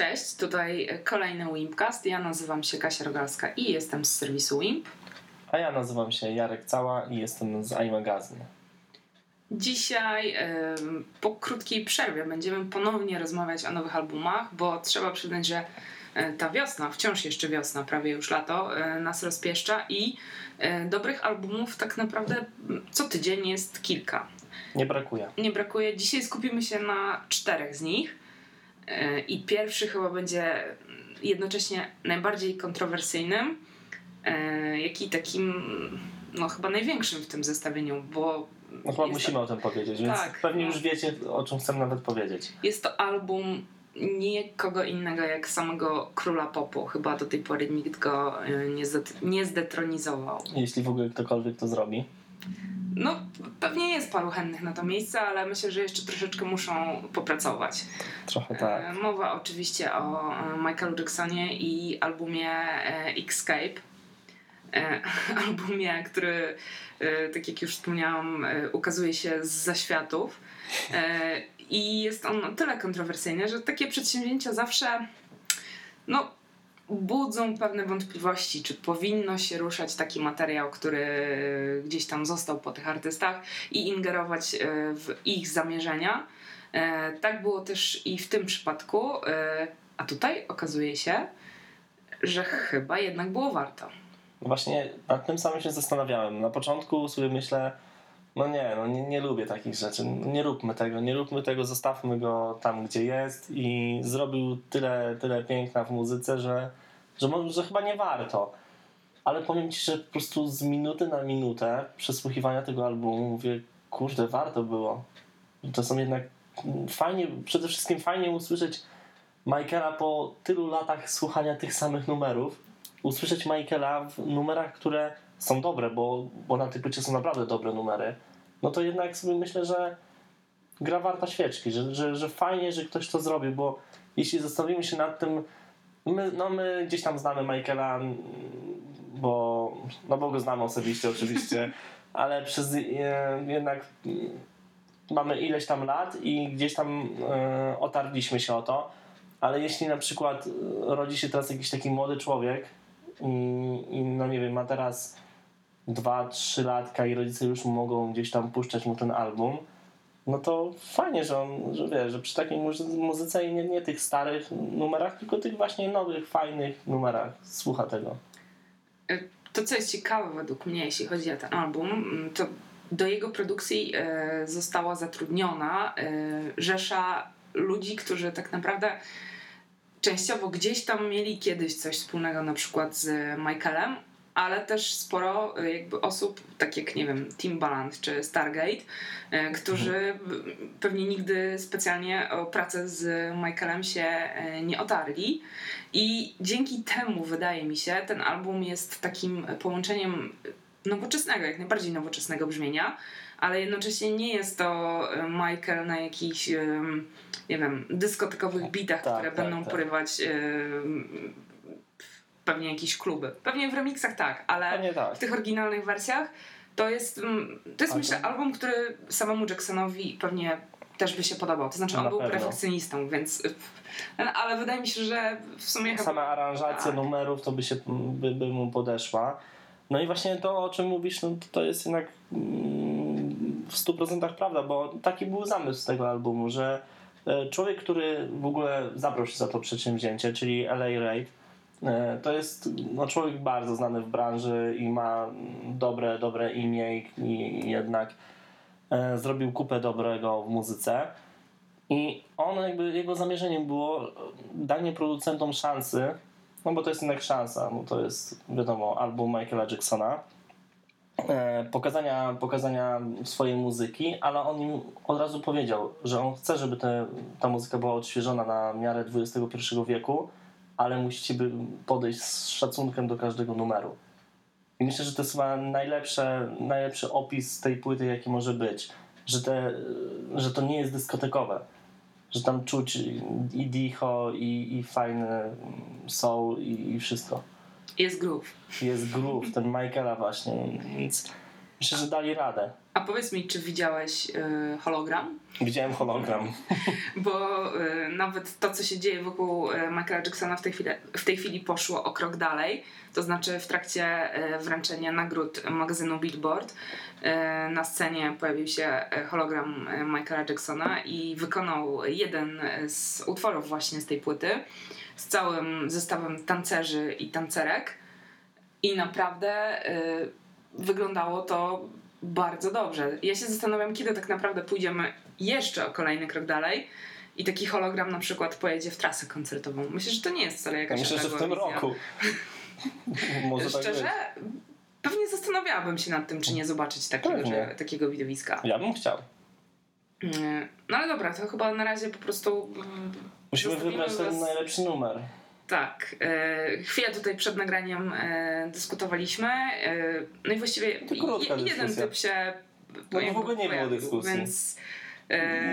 Cześć, tutaj kolejny Wimpcast. Ja nazywam się Kasia Rogalska i jestem z serwisu Wimp. A ja nazywam się Jarek Cała i jestem z iMagazyn. Dzisiaj po krótkiej przerwie będziemy ponownie rozmawiać o nowych albumach, bo trzeba przyznać, że e, ta wiosna, wciąż jeszcze wiosna, prawie już lato, e, nas rozpieszcza i e, dobrych albumów tak naprawdę co tydzień jest kilka. Nie brakuje. Nie brakuje. Dzisiaj skupimy się na czterech z nich. I pierwszy chyba będzie jednocześnie najbardziej kontrowersyjnym, jak i takim, no chyba największym w tym zestawieniu, bo. No chyba musimy to... o tym powiedzieć, więc tak, pewnie no. już wiecie, o czym chcę nawet powiedzieć. Jest to album nikogo innego jak samego króla popu. Chyba do tej pory nikt go nie, nie zdetronizował. Jeśli w ogóle ktokolwiek to zrobi. No, pewnie jest paru chętnych na to miejsce, ale myślę, że jeszcze troszeczkę muszą popracować. Trochę tak. E, mowa oczywiście o e, Michaelu Jacksonie i albumie e, Escape. Albumie, który, tak jak już wspomniałam, ukazuje się z zaświatów. I jest on o tyle kontrowersyjny, że takie przedsięwzięcia zawsze no, budzą pewne wątpliwości, czy powinno się ruszać taki materiał, który gdzieś tam został po tych artystach i ingerować e, w ich zamierzenia. E, tak było też i w tym przypadku, e, a tutaj okazuje się, że chyba jednak było warto. Właśnie nad tym samym się zastanawiałem. Na początku sobie myślę, no nie, no nie, nie lubię takich rzeczy. Nie róbmy tego, nie róbmy tego, zostawmy go tam, gdzie jest i zrobił tyle, tyle piękna w muzyce, że, że, że chyba nie warto. Ale powiem Ci, że po prostu z minuty na minutę przesłuchiwania tego albumu mówię, kurde, warto było. To są jednak fajnie, przede wszystkim fajnie usłyszeć Michaela po tylu latach słuchania tych samych numerów. Usłyszeć Michaela w numerach, które są dobre, bo, bo na tej płycie są naprawdę dobre numery, no to jednak sobie myślę, że gra warta świeczki, że, że, że fajnie, że ktoś to zrobił, bo jeśli zastanowimy się nad tym, my, no my gdzieś tam znamy Michaela, bo, no bo go znamy osobiście oczywiście, ale przez e, jednak mamy ileś tam lat i gdzieś tam e, otarliśmy się o to, ale jeśli na przykład rodzi się teraz jakiś taki młody człowiek i, i no nie wiem, ma teraz dwa, trzy latka i rodzice już mogą gdzieś tam puszczać mu ten album, no to fajnie, że on, że wie, że przy takiej muzyce i nie, nie tych starych numerach, tylko tych właśnie nowych, fajnych numerach słucha tego. E, to, co jest ciekawe według mnie, jeśli chodzi o ten album, mm, to do jego produkcji e, została zatrudniona e, rzesza ludzi, którzy tak naprawdę częściowo gdzieś tam mieli kiedyś coś wspólnego na przykład z Michaelem, ale też sporo y, jakby osób, tak jak nie wiem, Timbaland czy Stargate, y, którzy pewnie nigdy specjalnie o pracę z Michaelem się y, nie otarli. I dzięki temu, wydaje mi się, ten album jest takim połączeniem nowoczesnego, jak najbardziej nowoczesnego brzmienia, ale jednocześnie nie jest to Michael na jakichś, nie wiem, dyskotekowych bitach, tak, które tak, będą tak. porywać pewnie jakieś kluby. Pewnie w remixach tak, ale tak. w tych oryginalnych wersjach to jest, mm, to jest myślę album, który samemu Jacksonowi pewnie też by się podobał. To znaczy on był pewno. perfekcjonistą, więc ale wydaje mi się, że w sumie Sama aranżacja tak. numerów to by się by, by mu podeszła. No i właśnie to, o czym mówisz, no to jest jednak mm, w 100% prawda, bo taki był zamysł tego albumu, że e, człowiek, który w ogóle zabrał się za to przedsięwzięcie, czyli LA Raid, to jest no, człowiek bardzo znany w branży i ma dobre, dobre imię i, i jednak e, zrobił kupę dobrego w muzyce. I on jakby, jego zamierzeniem było danie producentom szansy, no bo to jest jednak szansa, no to jest wiadomo album Michaela Jacksona, e, pokazania, pokazania swojej muzyki, ale on im od razu powiedział, że on chce, żeby te, ta muzyka była odświeżona na miarę XXI wieku, ale musicie podejść z szacunkiem do każdego numeru. I myślę, że to jest chyba najlepsze, najlepszy opis tej płyty, jaki może być. Że, te, że to nie jest dyskotekowe. Że tam czuć i dicho, i, i fajny soul, i, i wszystko. Jest groove. Jest groove, ten Michaela właśnie. Więc myślę, że dali radę. A powiedz mi, czy widziałeś y, hologram? Widziałem hologram. Bo y, nawet to, co się dzieje wokół y, Michaela Jacksona w tej, chwili, w tej chwili poszło o krok dalej. To znaczy w trakcie y, wręczenia nagród magazynu Billboard y, na scenie pojawił się hologram Michaela Jacksona i wykonał jeden z utworów właśnie z tej płyty z całym zestawem tancerzy i tancerek. I naprawdę wyglądało to bardzo dobrze. Ja się zastanawiam, kiedy tak naprawdę pójdziemy jeszcze o kolejny krok dalej i taki hologram na przykład pojedzie w trasę koncertową. Myślę, że to nie jest wcale Ja jakaś myślę, że w tym wizja. roku. Może tak Szczerze, być. pewnie zastanawiałabym się nad tym, czy nie zobaczyć takiego, że, takiego widowiska. Ja bym chciał. Mm, No ale dobra, to chyba na razie po prostu... mm, Musimy wybrać ten najlepszy numer. Tak. E, chwilę tutaj przed nagraniem e, dyskutowaliśmy. E, no i właściwie To jeden dyskusja. typ się No, jakby w ogóle nie było dyskusji. Więc,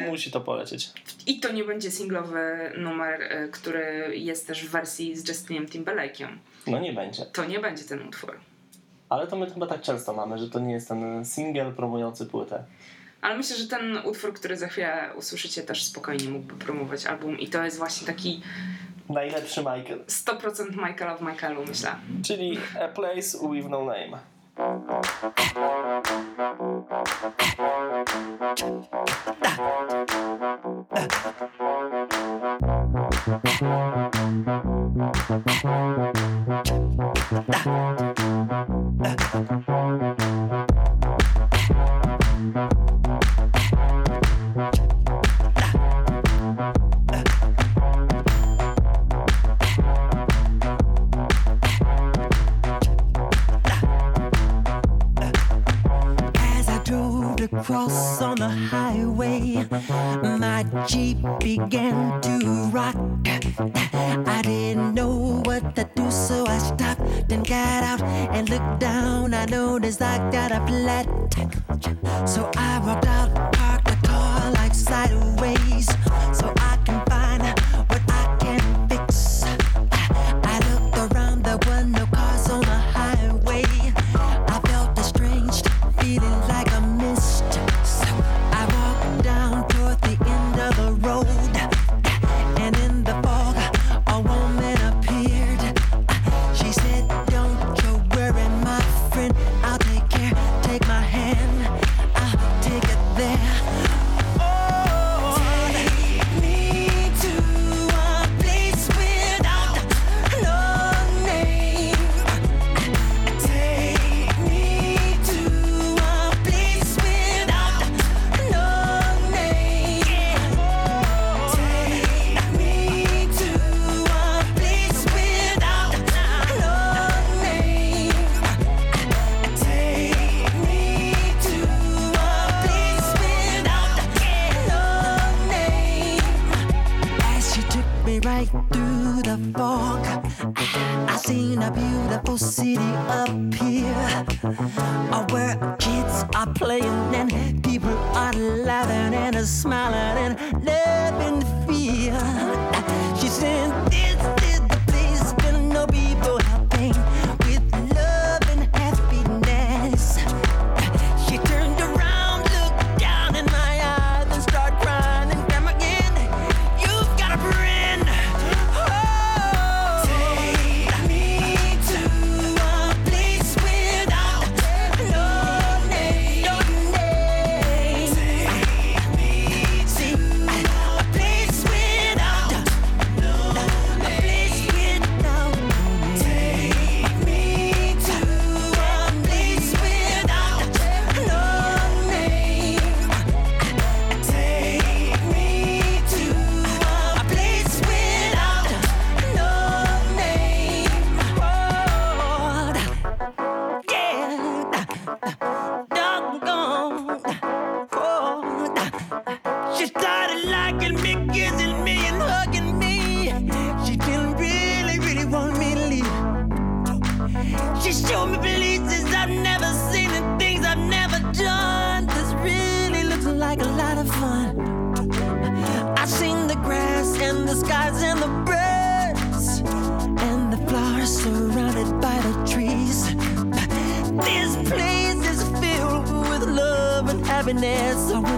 Musi to polecieć. I to nie będzie singlowy numer, który jest też w wersji z Justinem Timberlake'em. No nie będzie. To nie będzie ten utwór. Ale to my chyba tak często mamy, że to nie jest ten singiel promujący płytę. Ale myślę, że ten utwór, który za chwilę usłyszycie, też spokojnie mógłby promować album. I to jest właśnie taki Najlepszy Michael. 100% Michaela w Michaelu, myślę. Czyli A Place With No Name. Began to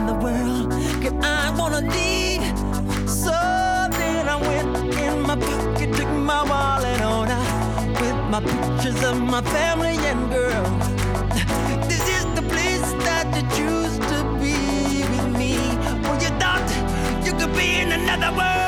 the world can I wanna leave? So then I went in my pocket, took my wallet on out with my pictures of my family and girl. This is the place that you choose to be with me. When you thought you could be in another world.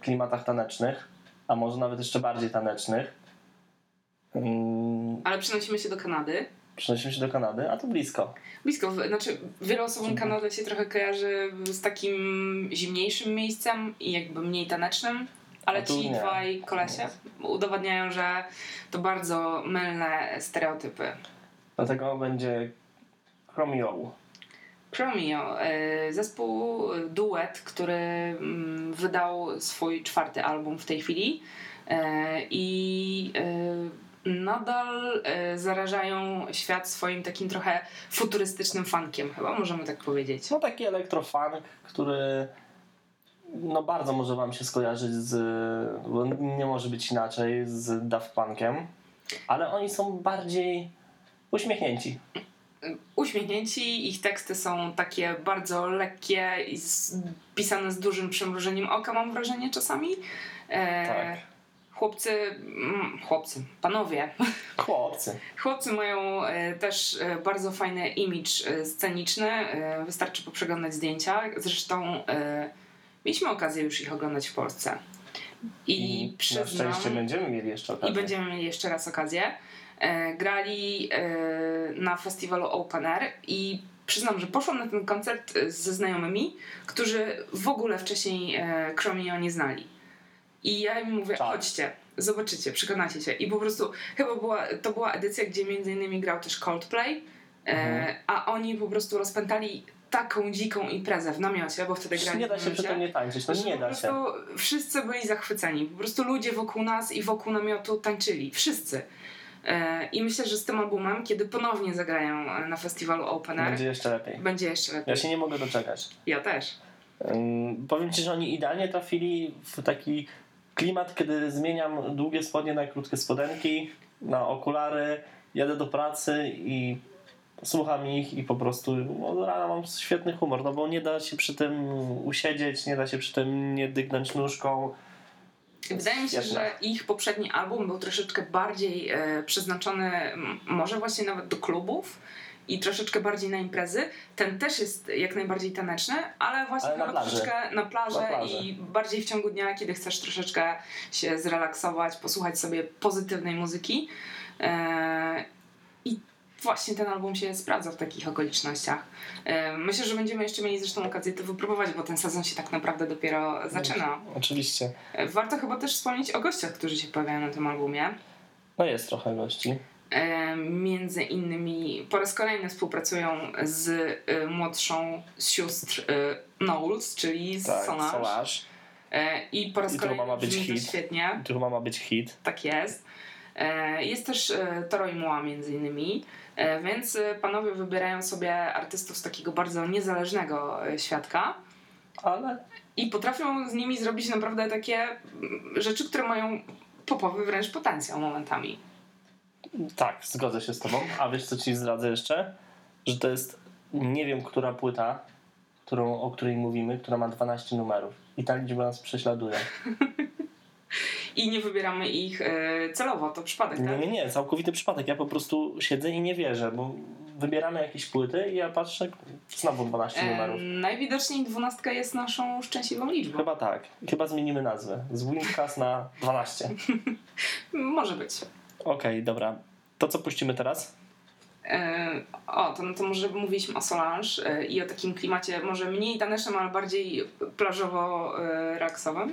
Klimatach tanecznych, a może nawet jeszcze bardziej tanecznych. Mm, Ale przenosimy się do Kanady. Przenosimy się do Kanady, a to blisko. Blisko, znaczy wielu osobom. Kanada się trochę kojarzy z takim zimniejszym miejscem i jakby mniej tanecznym, ale ci nie. dwaj kolesie udowadniają, że to bardzo mylne stereotypy. Dlatego będzie Chromio. Chromio, e, zespół, e, duet, który mm, wydał swój czwarty album w tej chwili e, i nadal zarażają świat swoim takim trochę futurystycznym funkiem, chyba możemy tak powiedzieć. No taki elektrofunk, który no bardzo może wam się skojarzyć z, bo nie może być inaczej, z Daft Punkiem, ale oni są bardziej uśmiechnięci. Uśmiechnięci, ich teksty są takie bardzo lekkie i z, pisane z dużym przymrużeniem oka, mam wrażenie czasami. E, Tak. Chłopcy, mm, chłopcy, panowie, Chłopcy. chłopcy mają e, też e, bardzo fajny image e, sceniczny, wystarczy poprzeglądać zdjęcia. Zresztą mieliśmy okazję już ich oglądać w Polsce. I, I na przyznam, szczęście będziemy mieli jeszcze i okazję. będziemy mieli jeszcze raz okazję. E, grali e, na festiwalu Open Air i przyznam, że poszłam na ten koncert e, ze znajomymi, którzy w ogóle wcześniej Chromio nie znali. I ja im mówię, Tak. chodźcie, zobaczycie, przekonacie się. I po prostu chyba była, to była edycja, gdzie między innymi grał też Coldplay, Mhm. a oni po prostu rozpętali taką dziką imprezę w namiocie, bo wtedy grali Nie da się przy tym nie tańczyć, no nie po da się. prostu wszyscy byli zachwyceni. Po prostu ludzie wokół nas i wokół namiotu tańczyli. Wszyscy. E, I myślę, że z tym albumem, kiedy ponownie zagrają e, na festiwalu Open Air, Będzie jeszcze lepiej. będzie jeszcze lepiej. Ja się nie mogę doczekać. Ja też. Powiem Ci, że oni idealnie trafili w taki klimat, kiedy zmieniam długie spodnie na krótkie spodenki, na okulary, jadę do pracy i słucham ich i po prostu od rana mam świetny humor, no bo nie da się przy tym usiedzieć, nie da się przy tym nie dygnąć nóżką. Wydaje mi się, Świetne. że ich poprzedni album był troszeczkę bardziej e, przeznaczony może właśnie nawet do klubów i troszeczkę bardziej na imprezy. Ten też jest jak najbardziej taneczny, ale właśnie Ale na troszeczkę na plażę, Na plażę. i bardziej w ciągu dnia, kiedy chcesz troszeczkę się zrelaksować, posłuchać sobie pozytywnej muzyki. E, właśnie ten album się sprawdza w takich okolicznościach. E, myślę, że będziemy jeszcze mieli zresztą okazję to wypróbować, bo ten sezon się tak naprawdę dopiero zaczyna. Oczywiście. E, Warto chyba też wspomnieć o gościach, którzy się pojawiają na tym albumie. No jest trochę gości. E, między innymi po raz kolejny współpracują z młodszą z sióstr Knowles, czyli z Tak, Solange. Solange. I po raz I kolejny ma być hit. świetnie. Chyba ma być hit. Tak jest. E, Jest też e, Toro i Muła między innymi, E, więc panowie wybierają sobie artystów z takiego bardzo niezależnego świadka Ale i potrafią z nimi zrobić naprawdę takie mm, rzeczy, które mają popowy wręcz potencjał momentami. tak, zgodzę się z tobą. A wiesz co ci zdradzę jeszcze? Że to jest nie wiem, która płyta, którą, o której mówimy, która ma 12 numerów. I ta liczba nas prześladuje. I nie wybieramy ich e, celowo, to przypadek, Nie, tak? nie, nie, całkowity przypadek. Ja po prostu siedzę i nie wierzę, bo wybieramy jakieś płyty i ja patrzę, znowu 12 E, numerów. najwidoczniej dwunastka jest naszą szczęśliwą liczbą. Chyba tak. Chyba zmienimy nazwę. Z Windcast na 12. Może być. Okej, dobra. To co puścimy teraz? E, o, to, no to może mówiliśmy o Solange i o takim klimacie może mniej tanecznym, ale bardziej plażowo-raksowym.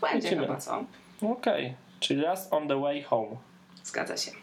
Będzie Lecimy. chyba, co? Okej, czyli Just on the way home. Zgadza się.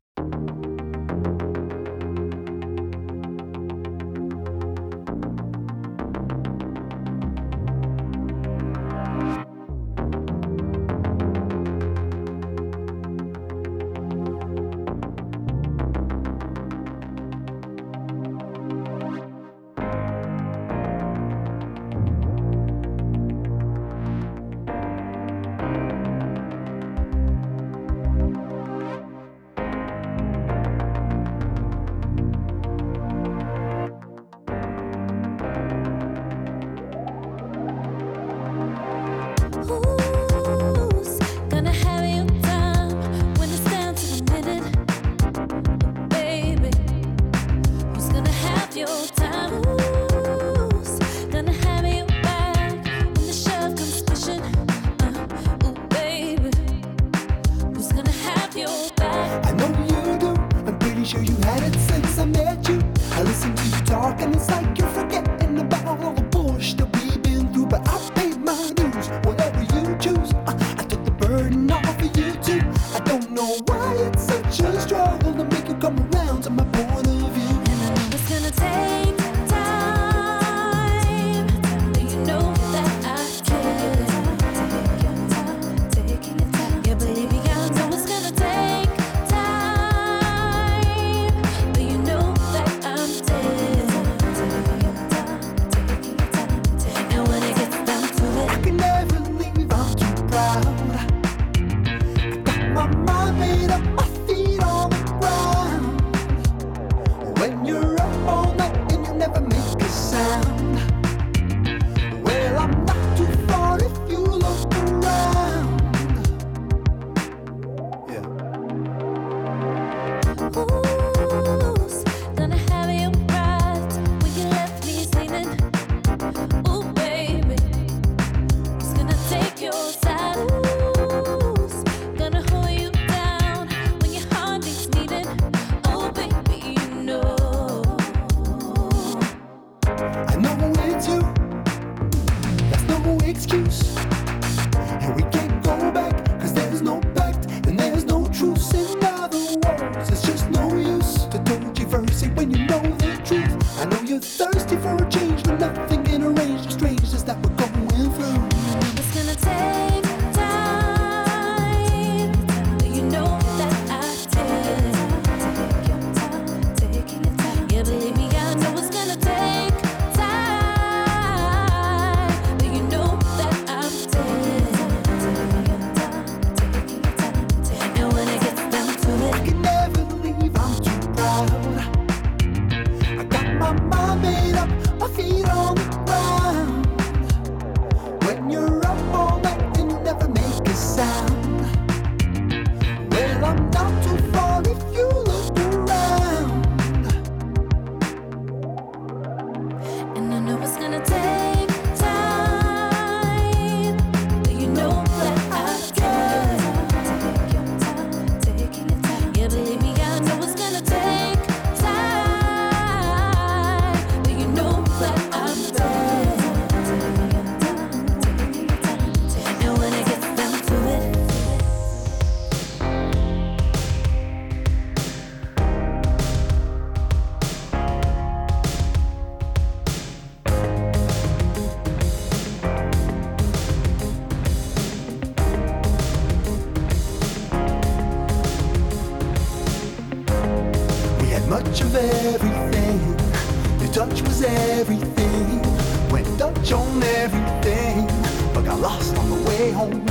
Everything. Went Dutch on everything, but got lost on the way home.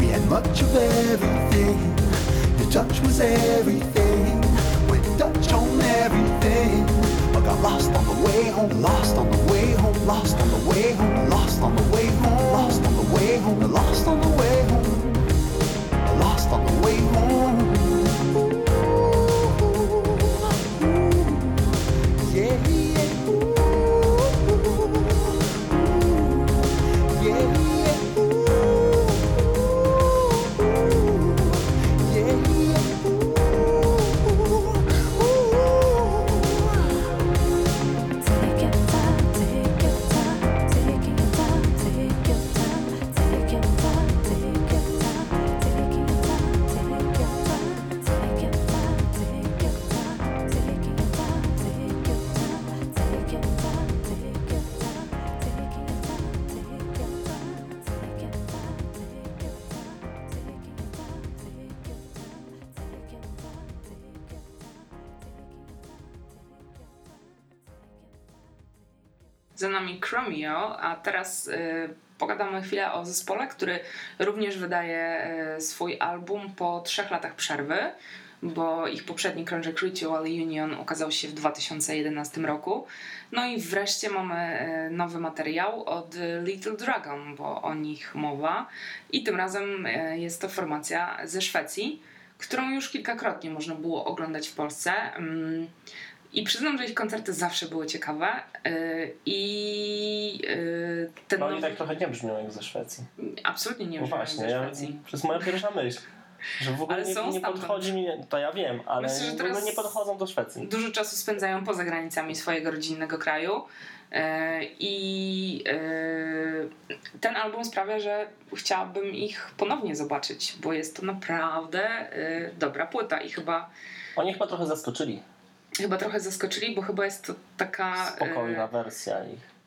We had much of everything. Your touch was everything. Went Dutch on everything, but got lost on the way home. Lost on the way home. Lost on the way home. Lost on the way home. Lost on the way home. Lost on the way home. Lost on the way home. Za nami Chromeo, a teraz y, pogadamy chwilę o zespole, który również wydaje y, swój album po trzech latach przerwy, bo ich poprzedni krążek Ritual Union ukazał się w 2011 roku. No i wreszcie mamy y, nowy materiał od Little Dragon, bo o nich mowa. I tym razem jest to formacja ze Szwecji, którą już kilkakrotnie można było oglądać w Polsce. I przyznam, że ich koncerty zawsze były ciekawe. y, I y, ten No oni nowy... tak trochę nie brzmią jak ze Szwecji. Absolutnie nie No brzmią właśnie, ze ja, Szwecji. to jest moja pierwsza myśl. Że w ogóle Ale nie, są nie stamtąd. podchodzi mi, to ja wiem, ale Myślę, że teraz- nie podchodzą do Szwecji. Dużo czasu spędzają poza granicami swojego rodzinnego kraju. E, I ten album sprawia, że chciałabym ich ponownie zobaczyć, bo jest to naprawdę dobra płyta i chyba, Oni chyba trochę zaskoczyli. Chyba trochę zaskoczyli, bo chyba jest to taka. e, Spokojna wersja ich.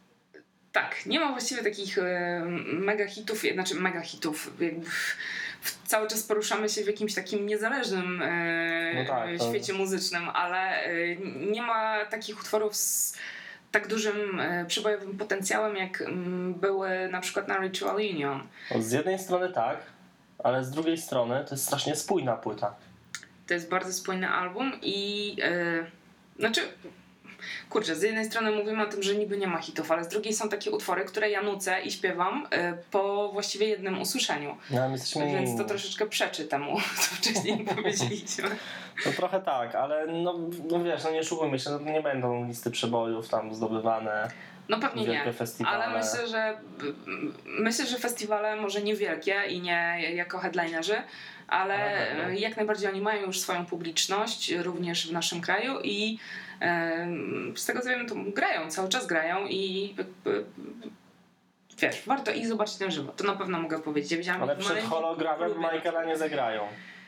Tak, nie ma właściwie takich e, mega hitów, znaczy mega hitów. Jakby w, w, cały czas poruszamy się w jakimś takim niezależnym e, No tak, świecie muzycznym, ale e, nie ma takich utworów z tak dużym e, przebojowym potencjałem, jak mm, były na przykład na Ritual Union. Z jednej strony tak, ale z drugiej strony to jest strasznie spójna płyta. To jest bardzo spójny album i e, znaczy kurczę, z jednej strony mówimy o tym, że niby nie ma hitów, ale z drugiej są takie utwory, które ja nucę i śpiewam e, po właściwie jednym usłyszeniu. No, jesteśmy Więc to troszeczkę przeczy temu, co wcześniej powiedzieliśmy. No trochę tak, ale no, no wiesz, no nie szukujmy się, no, nie będą listy przebojów tam zdobywane. No pewnie nie. festiwale. Ale myślę, że myślę, że festiwale może niewielkie i nie jako headlinerzy, ale Na pewno. e, jak najbardziej oni mają już swoją publiczność również w naszym kraju i z tego co wiem, to grają, cały czas grają i jakby, wiesz, warto ich zobaczyć na żywo. To na pewno mogę powiedzieć. Ja widziałam Ale przed hologramem. Michaela nie zagrają.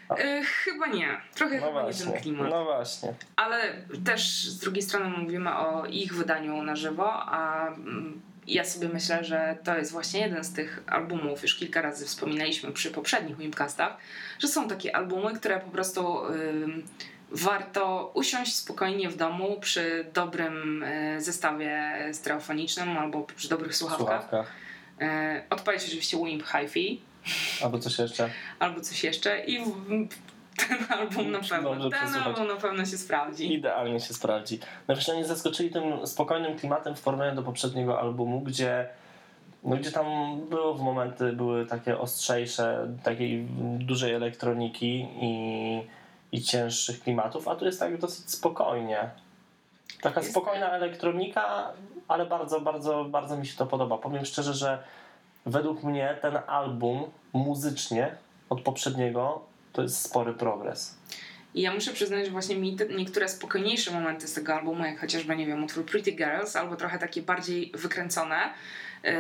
E, Chyba nie. Trochę No chyba nie ten właśnie, klimat. no właśnie. Ale też z drugiej strony mówimy o ich wydaniu na żywo, a mm, ja sobie myślę, że to jest właśnie jeden z tych albumów, już kilka razy wspominaliśmy przy poprzednich Wimcastach, że są takie albumy, które po prostu ym, warto usiąść spokojnie w domu przy dobrym y, zestawie stereofonicznym albo przy dobrych słuchawkach. słuchawkach. Y, odpalić oczywiście Wimp Hi-Fi Albo coś jeszcze. albo coś jeszcze i ten album na pewno, Dobrze ten album na pewno się sprawdzi. Idealnie się sprawdzi. No oni zaskoczyli tym spokojnym klimatem w porównaniu do poprzedniego albumu, gdzie no gdzie tam było w momenty, były takie ostrzejsze, takiej dużej elektroniki i, i cięższych klimatów, a tu jest tak dosyć spokojnie. Taka Jest- spokojna elektronika, ale bardzo, bardzo, bardzo mi się to podoba. Powiem szczerze, że według mnie ten album muzycznie od poprzedniego to jest spory progres. I ja muszę przyznać, że właśnie mi te, niektóre spokojniejsze momenty z tego albumu, jak chociażby, nie wiem, utwór Pretty Girls, albo trochę takie bardziej wykręcone, yy,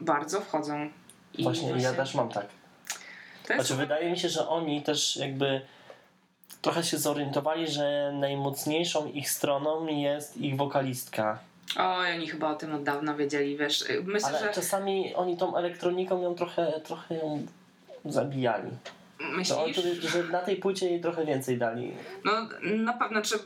bardzo wchodzą. I Właśnie, ja też mam tak. To jest, Znaczy, wydaje mi się, że oni też jakby trochę się zorientowali, że najmocniejszą ich stroną jest ich wokalistka. O, oni chyba o tym od dawna wiedzieli, wiesz. Myślę, Ale że czasami oni tą elektroniką ją trochę, trochę ją zabijali. To Myślisz? tu, że na tej płycie jej trochę więcej dali. No na pewno, czy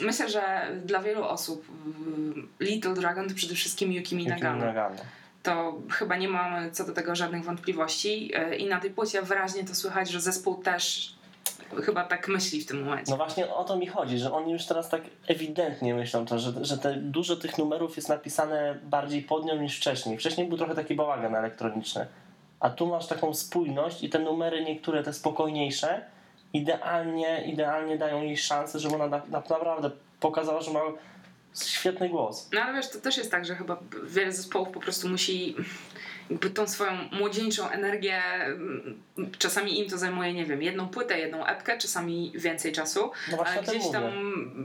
myślę, że dla wielu osób mm, Little Dragon to przede wszystkim Yuki Minagano. Nagano. To chyba nie mamy co do tego żadnych wątpliwości E, i na tej płycie wyraźnie to słychać, że zespół też chyba tak myśli w tym momencie. No właśnie o to mi chodzi, że oni już teraz tak ewidentnie myślą to, że, że te, dużo tych numerów jest napisane bardziej pod nią niż wcześniej. Wcześniej był trochę taki bałagan elektroniczny, a tu masz taką spójność i te numery niektóre, te spokojniejsze, idealnie, idealnie dają jej szansę, żeby ona na, na, naprawdę pokazała, że ma świetny głos. No ale wiesz, to też jest tak, że chyba wiele zespołów po prostu musi jakby tą swoją młodzieńczą energię, mm, czasami im to zajmuje, nie wiem, jedną płytę, jedną epkę, czasami więcej czasu, No właśnie ale gdzieś tam mówię.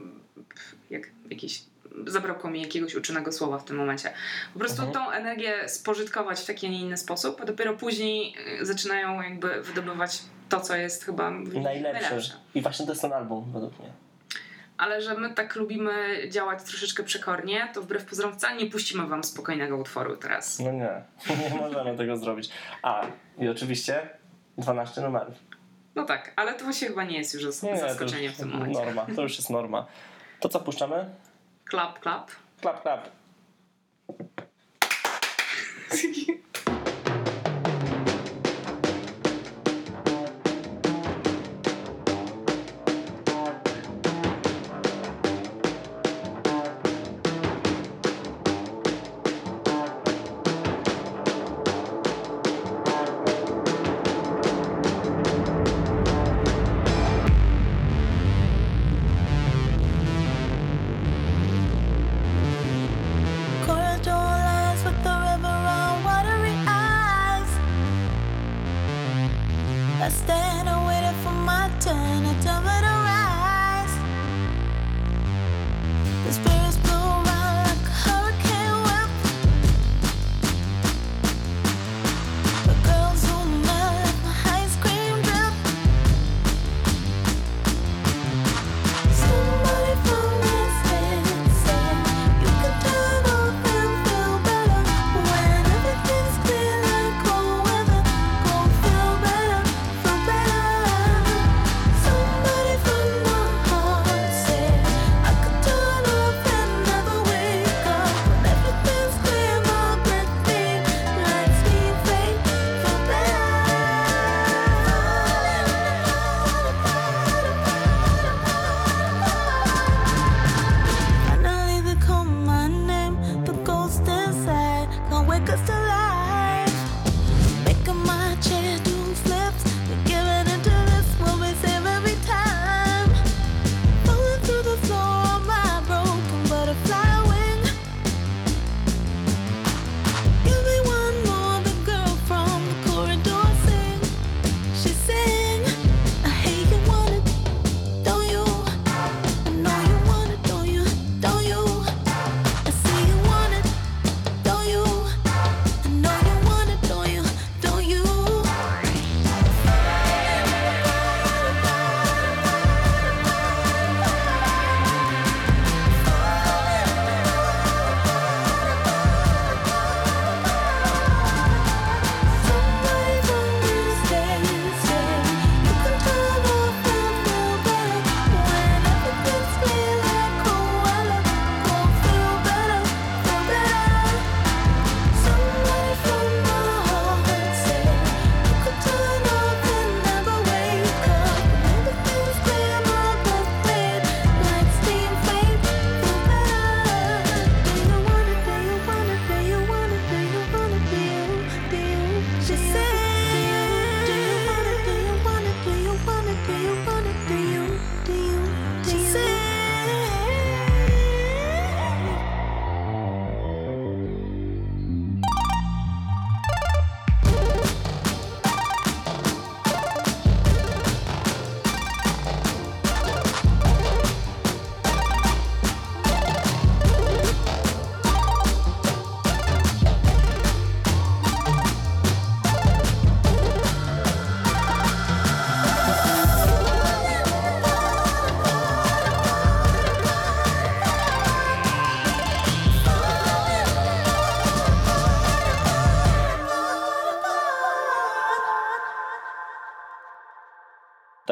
jak jakiś zabrakło mi jakiegoś uczonego słowa w tym momencie. Po prostu Mhm. tą energię spożytkować w taki, a nie inny sposób, a dopiero później y, zaczynają jakby wydobywać to, co jest chyba Najlepszy. najlepsze. I właśnie to jest ten album, według mnie. Ale że my tak lubimy działać troszeczkę przekornie, to wbrew pozorom wcale nie puścimy wam spokojnego utworu teraz. No nie, nie możemy tego zrobić. A, i oczywiście 12 numerów. No tak, ale to właśnie chyba nie jest już zas- Nie, to zaskoczenie już w tym momencie. Norma, to już jest norma. To co puszczamy? Klap, klap. Klap, klap.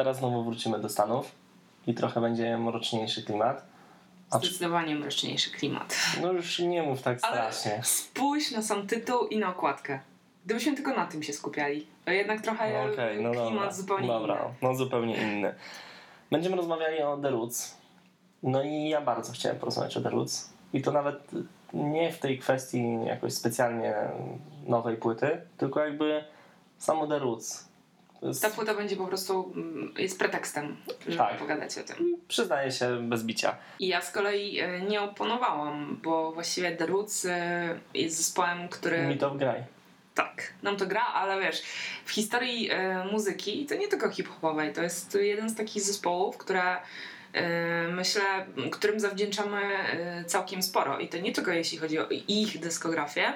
Teraz znowu wrócimy do Stanów i trochę będzie mroczniejszy klimat. A Zdecydowanie mroczniejszy klimat. No już nie mów tak Ale strasznie. spójrz na sam tytuł i na okładkę. Gdybyśmy tylko na tym się skupiali. To jednak trochę No Okej, no klimat dobra. zupełnie dobra, inny. no zupełnie inny. Będziemy rozmawiali o The Roots. No i ja bardzo chciałem porozmawiać o The Roots. I to nawet nie w tej kwestii jakoś specjalnie nowej płyty, tylko jakby samo The Roots. Ta płyta będzie po prostu mm, jest pretekstem, żeby Tak. pogadać o tym. przyznaję się bez bicia. I ja z kolei e, nie oponowałam, bo właściwie The Roots e, jest zespołem, który Mi to wgraj. tak, nam to gra, ale wiesz, w historii e, muzyki, to nie tylko hip-hopowej, to jest jeden z takich zespołów, które myślę, którym zawdzięczamy całkiem sporo. I to nie tylko jeśli chodzi o ich dyskografię,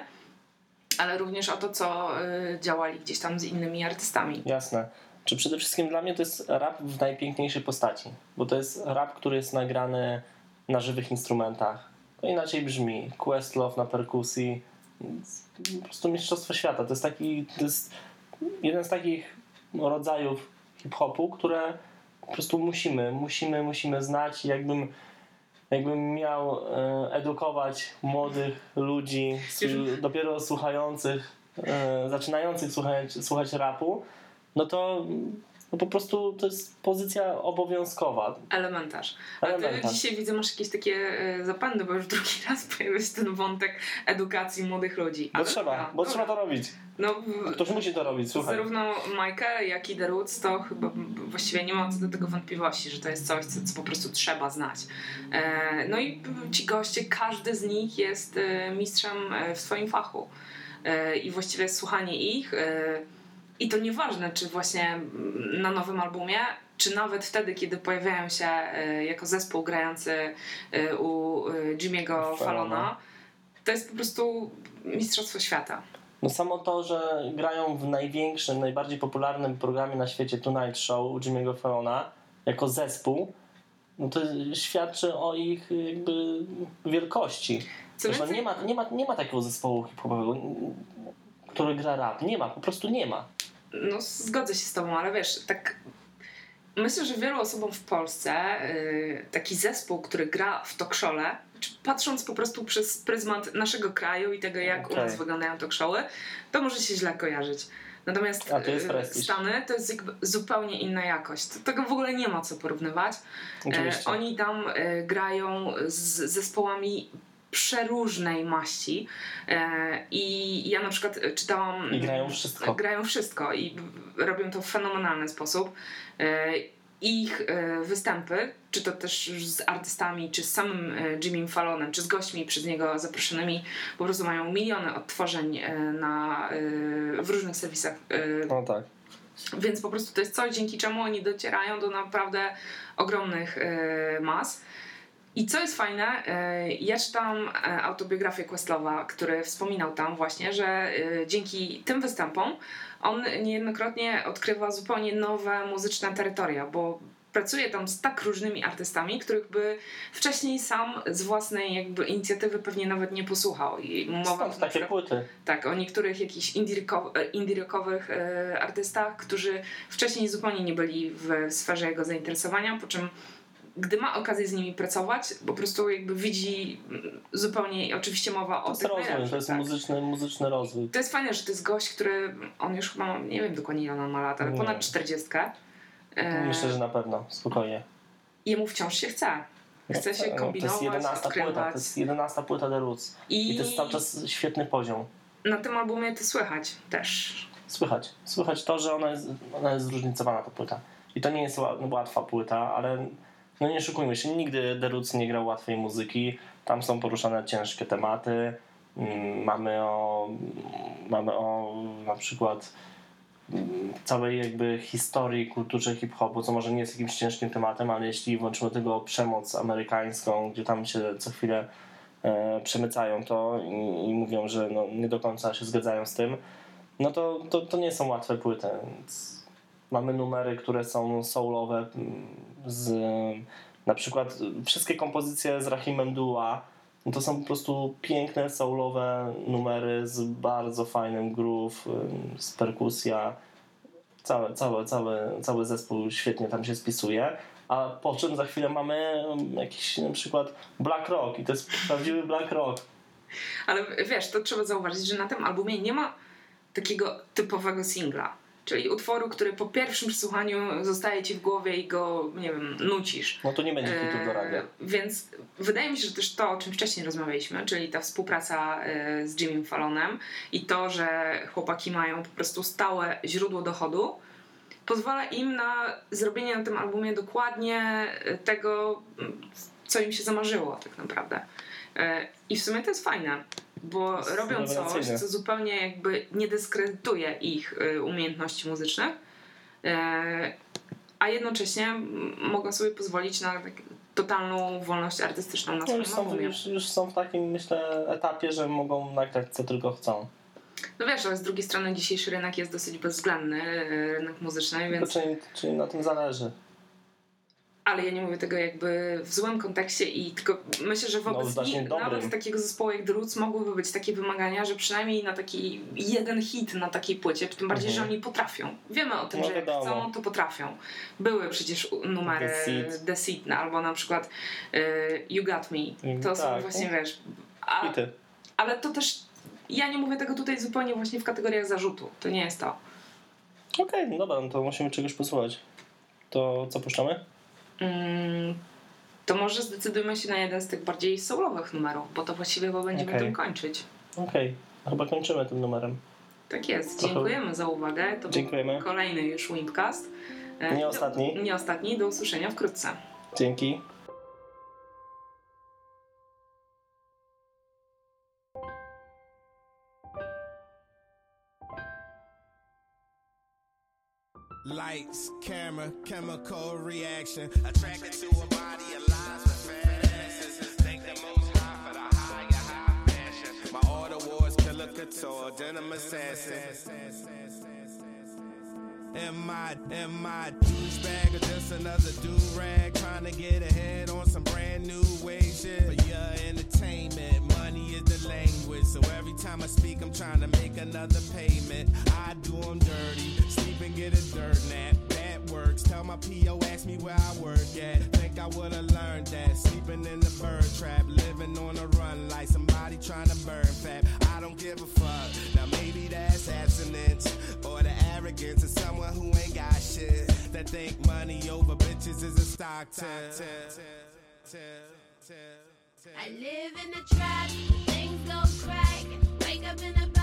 ale również o to, co e, działali gdzieś tam z innymi artystami. Jasne. Czy przede wszystkim dla mnie to jest rap w najpiękniejszej postaci, bo to jest rap, który jest nagrany na żywych instrumentach. To inaczej brzmi. Questlove na perkusji. Po prostu mistrzostwo świata. To jest taki, to jest jeden z takich rodzajów hip-hopu, które po prostu musimy, musimy, musimy znać. Jakbym, jakbym miał e, edukować młodych ludzi, dopiero słuchających, e, zaczynających słuchać, słuchać rapu, no to no po prostu to jest pozycja obowiązkowa. Elementarz. A ty dzisiaj widzę, masz jakieś takie e, zapędy, bo już drugi raz pojawił się ten wątek edukacji młodych ludzi. Bo trzeba, bo dobra. trzeba to robić. No, Ktoś musi to robić, słuchaj. Zarówno Michael, jak i The Roots to chyba właściwie nie ma co do tego wątpliwości, że to jest coś, co, co po prostu trzeba znać. E, no i ci goście, każdy z nich jest e, mistrzem w swoim fachu. E, I właściwie słuchanie ich e, i to nieważne, czy właśnie na nowym albumie, czy nawet wtedy, kiedy pojawiają się e, jako zespół grający e, u e, Jimmy'ego Fallona. Fallona, to jest po prostu mistrzostwo świata. No samo to, że grają w największym, najbardziej popularnym programie na świecie Tonight Show u Jimmy'ego Fallona jako zespół, no to świadczy o ich jakby wielkości. Co Zresztą więcej- nie ma, nie, ma, nie ma takiego zespołu hip-hopowego, który gra rap. Nie ma, po prostu nie ma. No, zgodzę się z tobą, ale wiesz, tak. Myślę, że wielu osobom w Polsce y, taki zespół, który gra w talkszole, czy patrząc po prostu przez pryzmat naszego kraju i tego, jak u Okej. nas wyglądają talkshowy, to może się źle kojarzyć. Natomiast A to jest y. Stany to jest zupełnie inna jakość. Tego w ogóle nie ma co porównywać. Oczywiście. E, oni tam e, grają z zespołami przeróżnej maści e, i ja na przykład e, czytałam... I grają wszystko. Grają wszystko i robią to w fenomenalny sposób. E, ich e, występy, czy to też z artystami, czy z samym e, Jimmym Fallonem, czy z gośćmi przez niego zaproszonymi, po prostu mają miliony odtworzeń e, na, e, w różnych serwisach e, No tak. więc po prostu to jest coś, dzięki czemu oni docierają do naprawdę ogromnych e, mas. I co jest fajne, e, ja czytałam e, autobiografię Questlowa, który wspominał tam właśnie, że e, dzięki tym występom on niejednokrotnie odkrywa zupełnie nowe muzyczne terytoria, bo pracuje tam z tak różnymi artystami, których by wcześniej sam z własnej jakby inicjatywy pewnie nawet nie posłuchał. I mowa Stąd takie płyty. tak, o niektórych jakichś rocko- e, e, artystach, którzy wcześniej zupełnie nie byli w sferze jego zainteresowania, po czym gdy ma okazję z nimi pracować, po prostu jakby widzi zupełnie, oczywiście mowa o To jest rozwój, to jest tak. muzyczny, muzyczny rozwój. To jest fajne, że to jest gość, który, on już chyba, nie wiem dokładnie ile on ma lat, ale Nie. ponad 40. E, Myślę, że na pewno, spokojnie. Jemu wciąż się chce. Chce się No, to kombinować, jest 11 płyta, to jest 11 płyta The Roots. I to jest cały czas świetny poziom. Na tym albumie to słychać też. Słychać. Słychać to, że ona jest, ona jest zróżnicowana ta płyta. I to nie jest ła- łatwa płyta, ale no nie szukujmy się, nigdy Roots nie grał łatwej muzyki. Tam są poruszane ciężkie tematy. Mm, Mamy o, mamy o na przykład mm, całej jakby historii, kulturze hip-hopu, co może nie jest jakimś ciężkim tematem, ale jeśli włączymy do tego przemoc amerykańską, gdzie tam się co chwilę e, przemycają to i, i mówią, że no, nie do końca się zgadzają z tym, no to, to, to nie są łatwe płyty. Więc mamy numery, które są soulowe mm, z na przykład wszystkie kompozycje z Rahimem Dua no to są po prostu piękne soulowe numery z bardzo fajnym groove, z perkusja. Cały, cały, cały, cały zespół świetnie tam się spisuje. A po czym za chwilę mamy jakiś na przykład Black Rock i to jest prawdziwy Black Rock. Ale wiesz, to trzeba zauważyć, że na tym albumie nie ma takiego typowego singla. Czyli utworu, który po pierwszym przesłuchaniu zostaje ci w głowie i go, nie wiem, nucisz. No to nie będzie hitu do radia. E, Więc wydaje mi się, że też to, o czym wcześniej rozmawialiśmy, czyli ta współpraca e, z Jimmy Fallonem i to, że chłopaki mają po prostu stałe źródło dochodu, pozwala im na zrobienie na tym albumie dokładnie e, tego, co im się zamarzyło tak naprawdę. E, I w sumie to jest fajne, bo robią coś, co zupełnie jakby nie dyskredytuje ich e, umiejętności muzycznych, e, a jednocześnie mogą sobie pozwolić na tak, totalną wolność artystyczną na No swoim już, są, już, już są w takim, myślę, etapie, że mogą nagrać co tylko chcą. No wiesz, ale z drugiej strony dzisiejszy rynek jest dosyć bezwzględny, e, rynek muzyczny, więc... czyli, czyli na tym zależy. Ale ja nie mówię tego jakby w złym kontekście i tylko myślę, że wobec No, nich, dobrym. nawet takiego zespołu jak Roots mogłyby być takie wymagania, że przynajmniej na taki jeden hit na takiej płycie, tym bardziej, Mhm. że oni potrafią. Wiemy o tym, No że jak wiadomo. chcą, to potrafią. Były przecież numery The Seed. The Seed, no, albo na przykład y, You Got Me. To są tak. właśnie, wiesz... A, I ty. ale to też... Ja nie mówię tego tutaj zupełnie właśnie w kategoriach zarzutu. To nie jest to. Okej, no dobra, no to musimy czegoś posłuchać. To co puszczamy? Mm, to może zdecydujmy się na jeden z tych bardziej soulowych numerów, bo to właściwie chyba będziemy Okej. tym kończyć. Okej, chyba kończymy tym numerem. Tak jest. Trochę- Dziękujemy za uwagę. To Dziękujemy. był kolejny już Wimpcast. E, Nie ostatni. Nie ostatni. Do usłyszenia wkrótce. Dzięki. Lights, camera, chemical reaction. Attracted to a body alive with fantasies. Thank the most high for the higher high fashion. My order was killer couture, denim assassin. Am I, am I douchebag or just another do-rag trying to get ahead on some brand new wave shit? For your entertainment, money is the language. So every time I speak, I'm trying to make another payment. I do them dirty, sleep and get a dirt nap. That works. Tell my PO, ask me where I work at. Think I would've learned that. Sleeping in the bird trap, living on a run like somebody trying to burn fat. I don't give a fuck. Now maybe that's abstinence or the arrogance of someone who ain't got shit. That think money over bitches is a stock tip. I live in the trap, things go crack. Wake up in a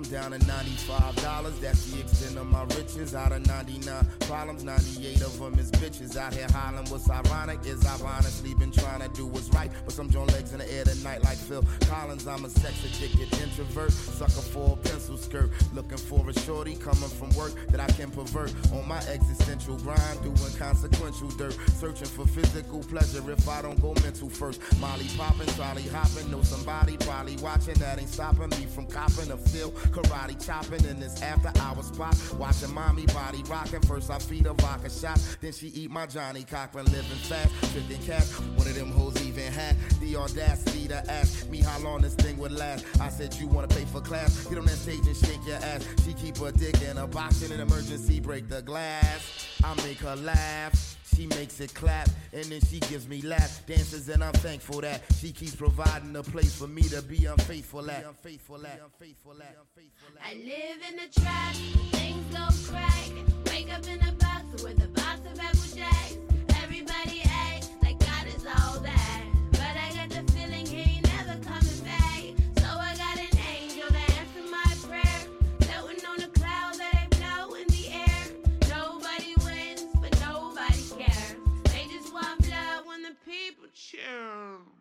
I'm down to $95. That's the extent of my riches. Out of 99 problems, 98 of them is bitches. Out here hollering. What's ironic is I've honestly been trying to do what's right. But some joint legs in the air tonight like Phil Collins. I'm a sex addicted introvert. Sucker for a pencil skirt. Looking for a shorty coming from work that I can pervert. On my existential grind, doing consequential dirt. Searching for physical pleasure if I don't go mental first. Molly popping, trolley hopping. Know somebody probably watching that ain't stopping me from copping. I'm still karate chopping in this after hours spot. Watching mommy body rocking. First I feed her vodka shot, then she eat my Johnny Cochran living fast. Tricking cash, one of them hoes even had the audacity to ask me how long this thing would last. I said, You wanna pay for class? Get on that stage and shake your ass. She keep her dick in a box in an emergency, break the glass. I make her laugh. She makes it clap and then she gives me lap dances and I'm thankful that she keeps providing a place for me to be unfaithful at. Unfaithful at. Unfaithful at. I live in the trap, things go crack. Wake up in a box with a. you.